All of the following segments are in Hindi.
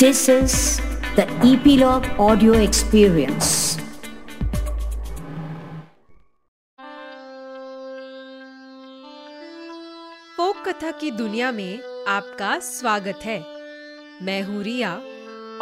This is the Epilogue Audio Experience. Folk कथा की दुनिया में आपका स्वागत है मैं हूँ रिया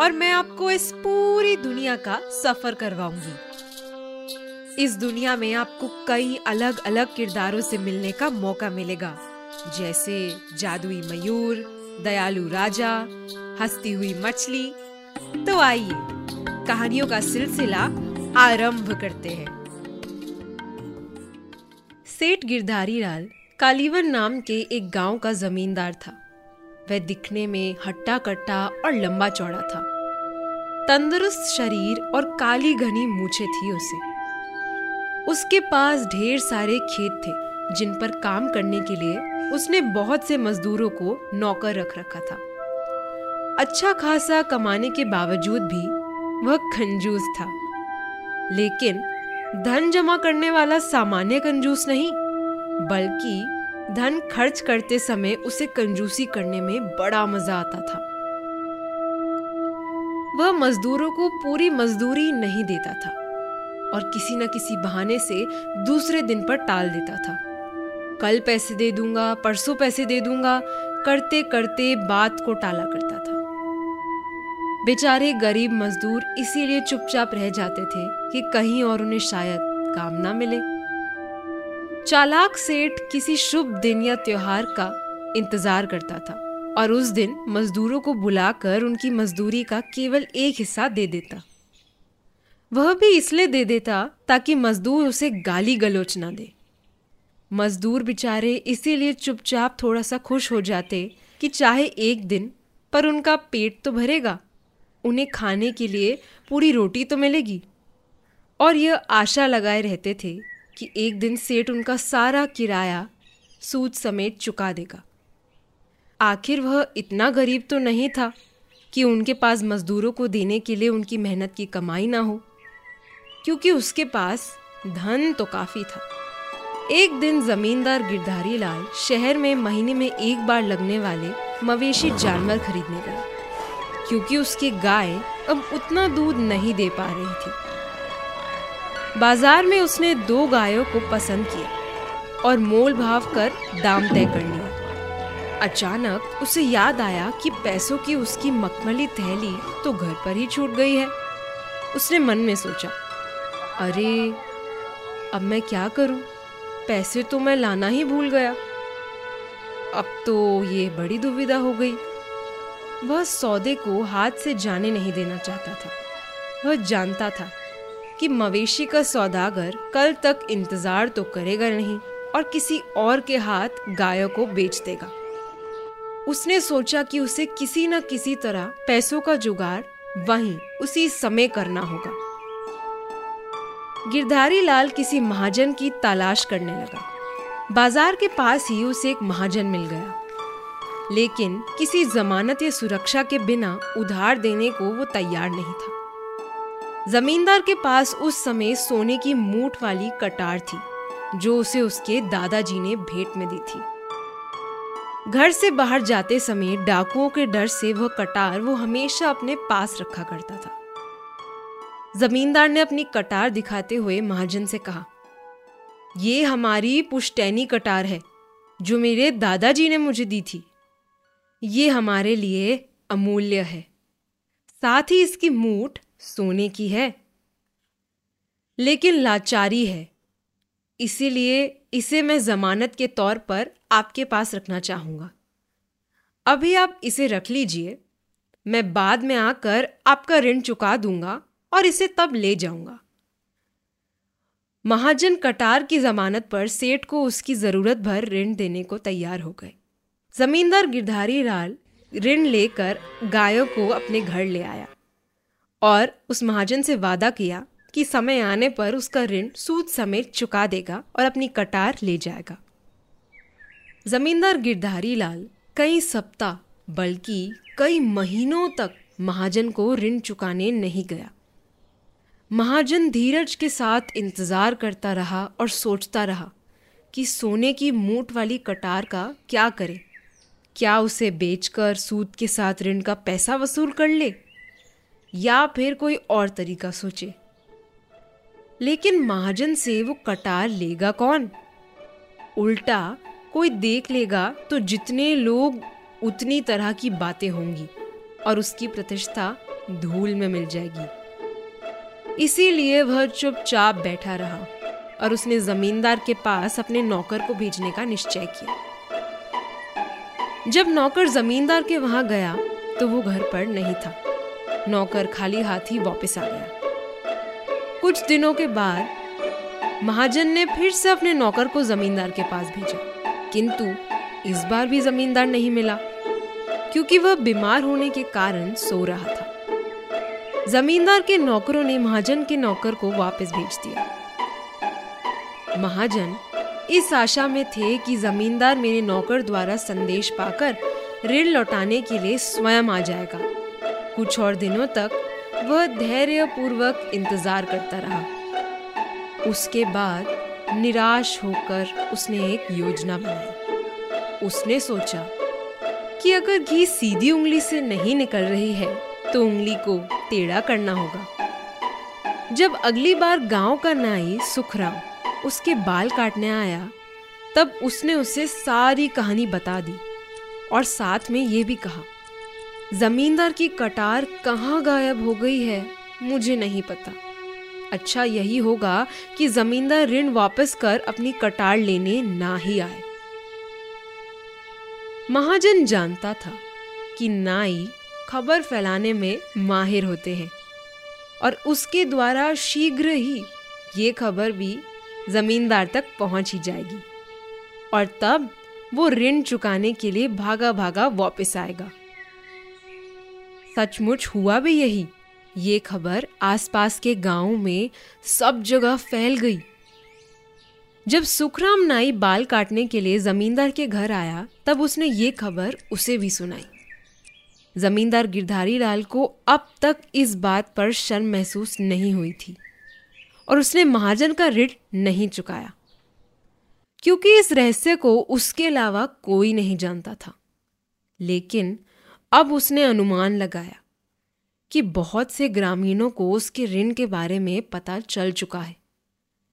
और मैं आपको इस पूरी दुनिया का सफ़र करवाऊँगी इस दुनिया में आपको कई अलग अलग किरदारों से मिलने का मौका मिलेगा, जैसे जादुई मयूर, दयालु राजा हंसती हुई मछली। तो आइए, कहानियों का सिलसिला आरंभ करते हैं। सेठ गिरधारी लाल कालीवन नाम के एक गाँव का जमींदार था। वह दिखने में हट्टा कट्टा और लंबा चौड़ा था। तंदुरुस्त शरीर और काली घनी मूछे थी उसे। उसके पास ढेर सारे खेत थे, जिन पर काम करने के लिए उसने बहुत से मजदूरों को नौकर रख रखा था। अच्छा खासा कमाने के बावजूद भी वह कंजूस था। लेकिन धन जमा करने वाला सामान्य कंजूस नहीं, बल्कि धन खर्च करते समय उसे कंजूसी करने में बड़ा मज़ा आता था। वह मजदूरों को पूरी मजदूरी नहीं देता था और किसी न किसी बहाने से दूसरे दिन पर टाल देता था। कल पैसे दे दूँगा, परसों पैसे दे दूँगा करते करते बात को टाला करता था। बेचारे गरीब मजदूर इसीलिए चुपचाप रह जाते थे कि कहीं और उन्हें शायद काम ना मिले। चालाक सेठ किसी शुभ दिन या त्योहार का इंतज़ार करता था और उस दिन मजदूरों को बुलाकर उनकी मजदूरी का केवल एक हिस्सा दे देता। वह भी इसलिए दे देता ताकि मजदूर उसे गाली गलोच ना दे। मजदूर बेचारे इसीलिए चुपचाप थोड़ा सा खुश हो जाते कि चाहे एक दिन पर उनका पेट तो भरेगा उन्हें खाने के लिए पूरी रोटी तो मिलेगी। और यह आशा लगाए रहते थे कि एक दिन सेठ उनका सारा किराया सूद समेत चुका देगा। आखिर वह इतना गरीब तो नहीं था कि उनके पास मजदूरों को देने के लिए उनकी मेहनत की कमाई ना हो, क्योंकि उसके पास धन तो काफ़ी था। एक दिन जमींदार गिरधारी लाल शहर में महीने में एक बार लगने वाले मवेशी जानवर खरीदने गए। क्योंकि उसकी गाय अब उतना दूध नहीं दे पा रही थी। बाज़ार में उसने दो गायों को पसंद किया और मोल भाव कर दाम तय कर लिया अचानक उसे याद आया कि पैसों की उसकी मखमली थैली तो घर पर ही छूट गई है। उसने मन में सोचा, अरे, अब मैं क्या करूँ? पैसे तो मैं लाना ही भूल गया। अब तो ये बड़ी दुविधा हो गई। वह सौदे को हाथ से जाने नहीं देना चाहता था। वह जानता था कि मवेशी का सौदागर कल तक इंतज़ार तो करेगा नहीं और किसी और के हाथ गायों को बेच देगा। उसने सोचा कि उसे किसी न किसी तरह पैसों का जुगाड़ वहीं उसी समय करना होगा। गिरधारी लाल किसी महाजन की तलाश करने लगा। बाज़ार के पास ही उसे एक महाजन मिल गया। लेकिन किसी जमानत या सुरक्षा के बिना उधार देने को वो तैयार नहीं था। जमींदार के पास उस समय सोने की मूठ वाली कटार थी, जो उसे उसके दादाजी ने भेंट में दी थी। घर से बाहर जाते समय डाकुओं के डर से वह कटार वो हमेशा अपने पास रखा करता था। जमींदार ने अपनी कटार दिखाते हुए महाजन से कहा, ये हमारी पुश्तैनी कटार है, जो मेरे दादाजी ने मुझे दी थी। ये हमारे लिए अमूल्य है। साथ ही इसकी मूठ सोने की है, लेकिन लाचारी है। इसीलिए इसे मैं जमानत के तौर पर आपके पास रखना चाहूँगा। अभी आप इसे रख लीजिए, मैं बाद में आकर आपका ऋण चुका दूँगा और इसे तब ले जाऊँगा। महाजन कटार की जमानत पर सेठ को उसकी ज़रूरत भर ऋण देने को तैयार हो गए। जमींदार गिरधारी लाल ऋण लेकर गायों को अपने घर ले आया और उस महाजन से वादा किया कि समय आने पर उसका ऋण सूद समेत चुका देगा और अपनी कटार ले जाएगा। जमींदार गिरधारी लाल कई सप्ताह, बल्कि कई महीनों तक महाजन को ऋण चुकाने नहीं गया। महाजन धीरज के साथ इंतज़ार करता रहा और सोचता रहा कि सोने की मूठ वाली कटार का क्या करे। क्या उसे बेचकर सूद के साथ ऋण का पैसा वसूल कर ले? या फिर कोई और तरीका सोचे? लेकिन महाजन से वो कटार लेगा कौन? उल्टा कोई देख लेगा तो जितने लोग उतनी तरह की बातें होंगी और उसकी प्रतिष्ठा धूल में मिल जाएगी। इसीलिए वह चुपचाप बैठा रहा और उसने जमींदार के पास अपने नौकर को भेजने का निश्चय किया। जब नौकर जमींदार के वहाँ गया तो वो घर पर नहीं था। नौकर खाली हाथ ही वापस आ गया। कुछ दिनों के बाद, महाजन ने फिर से अपने नौकर को जमींदार के पास भेजा। किंतु, इस बार भी जमींदार नहीं मिला, क्योंकि वह बीमार होने के कारण सो रहा था। जमींदार के नौकरों ने महाजन के नौकर को वापस भेज दिया। महाजन इस आशा में थे कि जमींदार मेरे नौकर द्वारा संदेश पाकर ऋण लौटाने के लिए स्वयं आ जाएगा। कुछ और दिनों तक वह धैर्य पूर्वक इंतज़ार करता रहा। उसके बाद निराश होकर उसने एक योजना बनाई। उसने सोचा कि अगर घी सीधी उंगली से नहीं निकल रही है तो उंगली को टेढ़ा करना होगा। जब अगली बार गाँव का नाई सुखराम उसके बाल काटने आया। तब उसने उसे सारी कहानी बता दी और साथ में ये भी कहा, जमींदार की कटार कहाँ गायब हो गई है, मुझे नहीं पता। अच्छा यही होगा कि जमींदार ऋण वापस कर अपनी कटार लेने ना ही आए। महाजन जानता था कि नाई खबर फैलाने में माहिर होते हैं और उसके द्वारा शीघ्र ही ये खबर भी जमींदार तक पहुँच ही जाएगी। और तब वो ऋण चुकाने के लिए भागा भागा वापस आएगा। सचमुच हुआ भी यही। ये खबर आसपास के गाँव में सब जगह फैल गई। जब सुखराम नाई बाल काटने के लिए जमींदार के घर आया, तब उसने ये खबर उसे भी सुनाई। जमींदार गिरधारी लाल को अब तक इस बात पर शर्म महसूस नहीं हुई थी। और उसने महाजन का ऋण नहीं चुकाया, क्योंकि इस रहस्य को उसके अलावा कोई नहीं जानता था। लेकिन अब उसने अनुमान लगाया कि बहुत से ग्रामीणों को उसके ऋण के बारे में पता चल चुका है।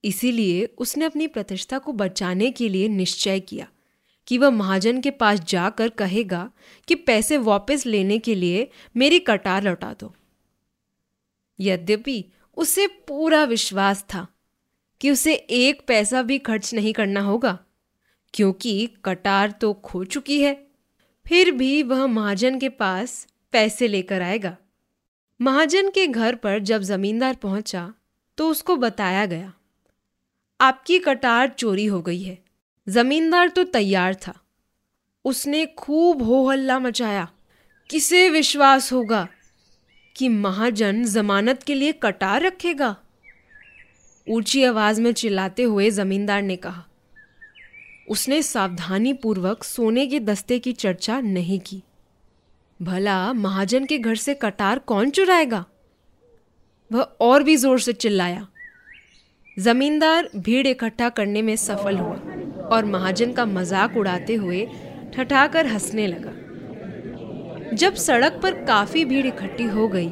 इसीलिए उसने अपनी प्रतिष्ठा को बचाने के लिए निश्चय किया कि वह महाजन के पास जाकर कहेगा कि पैसे वापस लेने के लिए मेरी कटार लौटा दो। यद्यपि उसे पूरा विश्वास था कि उसे एक पैसा भी खर्च नहीं करना होगा, क्योंकि कटार तो खो चुकी है। फिर भी वह महाजन के पास पैसे लेकर आएगा। महाजन के घर पर जब जमींदार पहुँचा तो उसको बताया गया, आपकी कटार चोरी हो गई है। जमींदार तो तैयार था। उसने खूब हो हल्ला मचाया। किसे विश्वास होगा कि महाजन जमानत के लिए कटार रखेगा? ऊँची आवाज़ में चिल्लाते हुए जमींदार ने कहा, उसने सावधानी पूर्वक सोने के दस्ते की चर्चा नहीं की। भला महाजन के घर से कटार कौन चुराएगा? वह और भी ज़ोर से चिल्लाया। जमींदार भीड़ इकट्ठा करने में सफल हुआ और महाजन का मज़ाक उड़ाते हुए ठठाकर हंसने लगा। जब सड़क पर काफ़ी भीड़ इकट्ठी हो गई,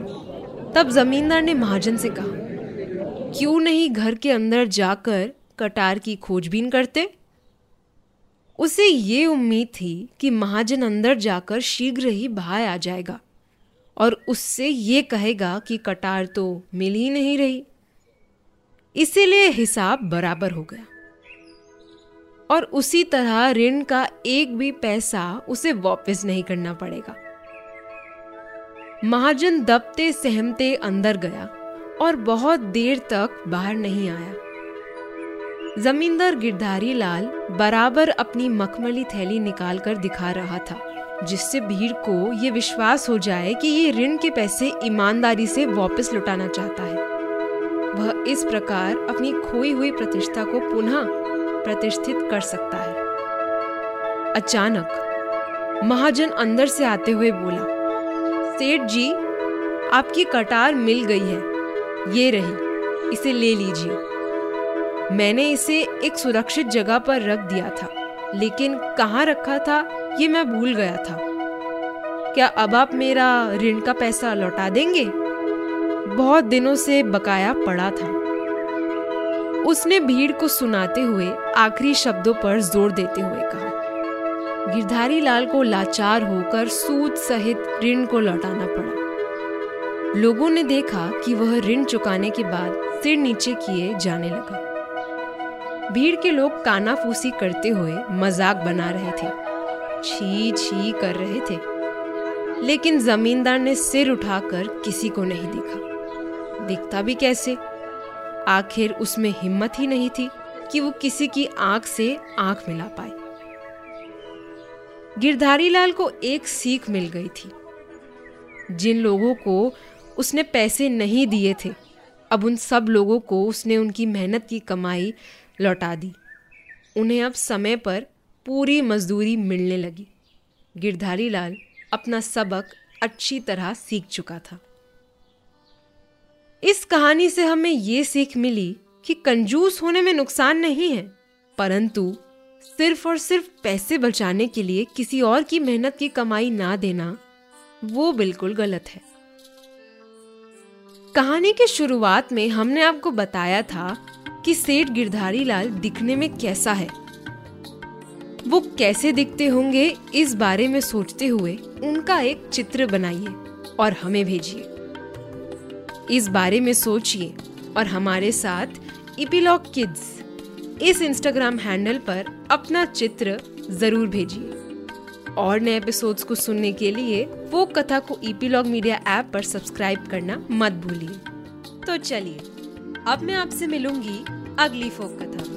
तब जमींदार ने महाजन से कहा, क्यों नहीं घर के अंदर जाकर कटार की खोजबीन करते? उसे ये उम्मीद थी कि महाजन अंदर जाकर शीघ्र ही बाहर आ जाएगा और उससे ये कहेगा कि कटार तो मिल ही नहीं रही। इसीलिए हिसाब बराबर हो गया और उसी तरह ऋण का एक भी पैसा उसे वापस नहीं करना पड़ेगा। महाजन दबते सहमते अंदर गया और बहुत देर तक बाहर नहीं आया। जमींदार गिरधारी लाल बराबर अपनी मखमली थैली निकालकर दिखा रहा था, जिससे भीड़ को ये विश्वास हो जाए कि ये ऋण के पैसे ईमानदारी से वापस लुटाना चाहता है। वह इस प्रकार अपनी खोई हुई प्रतिष्ठा को पुनः प्रतिष्ठित कर सकता है। अचानक महाजन अंदर से आते हुए बोला सेठ जी, आपकी कटार मिल गई है। ये रही, इसे ले लीजिए। मैंने इसे एक सुरक्षित जगह पर रख दिया था, लेकिन कहाँ रखा था, ये मैं भूल गया था। क्या अब आप मेरा ऋण का पैसा लौटा देंगे? बहुत दिनों से बकाया पड़ा था। उसने भीड़ को सुनाते हुए आखिरी शब्दों पर ज़ोर देते हुए कहा गिरधारी लाल को लाचार होकर सूद सहित ऋण को लौटाना पड़ा। लोगों ने देखा कि वह ऋण चुकाने के बाद सिर नीचे किए जाने लगा। भीड़ के लोग कानाफूसी करते हुए मज़ाक बना रहे थे, छी छी कर रहे थे। लेकिन जमींदार ने सिर उठाकर किसी को नहीं देखा। दिखता भी कैसे? आखिर उसमें हिम्मत ही नहीं थी कि वो किसी की आँख से आँख मिला पाए। गिरधारी लाल को एक सीख मिल गई थी। जिन लोगों को उसने पैसे नहीं दिए थे, अब उन सब लोगों को उसने उनकी मेहनत की कमाई लौटा दी। उन्हें अब समय पर पूरी मजदूरी मिलने लगी। गिरधारी लाल अपना सबक अच्छी तरह सीख चुका था। इस कहानी से हमें ये सीख मिली कि कंजूस होने में नुकसान नहीं है, परंतु सिर्फ़ और सिर्फ़ पैसे बचाने के लिए किसी और की मेहनत की कमाई ना देना, वो बिल्कुल गलत है। कहानी की शुरुआत में हमने आपको बताया था कि सेठ गिरधारी लाल दिखने में कैसा है। वो कैसे दिखते होंगे इस बारे में सोचते हुए उनका एक चित्र बनाइए और हमें भेजिए। इस बारे में सोचिए और हमारे साथ इपीलॉग किड्स इस इंस्टाग्राम हैंडल पर अपना चित्र ज़रूर भेजिए। और नए एपिसोड्स को सुनने के लिए वो कथा को ईपीलॉग मीडिया ऐप पर सब्सक्राइब करना मत भूलिए। तो चलिए, अब मैं आपसे मिलूँगी अगली फोक कथा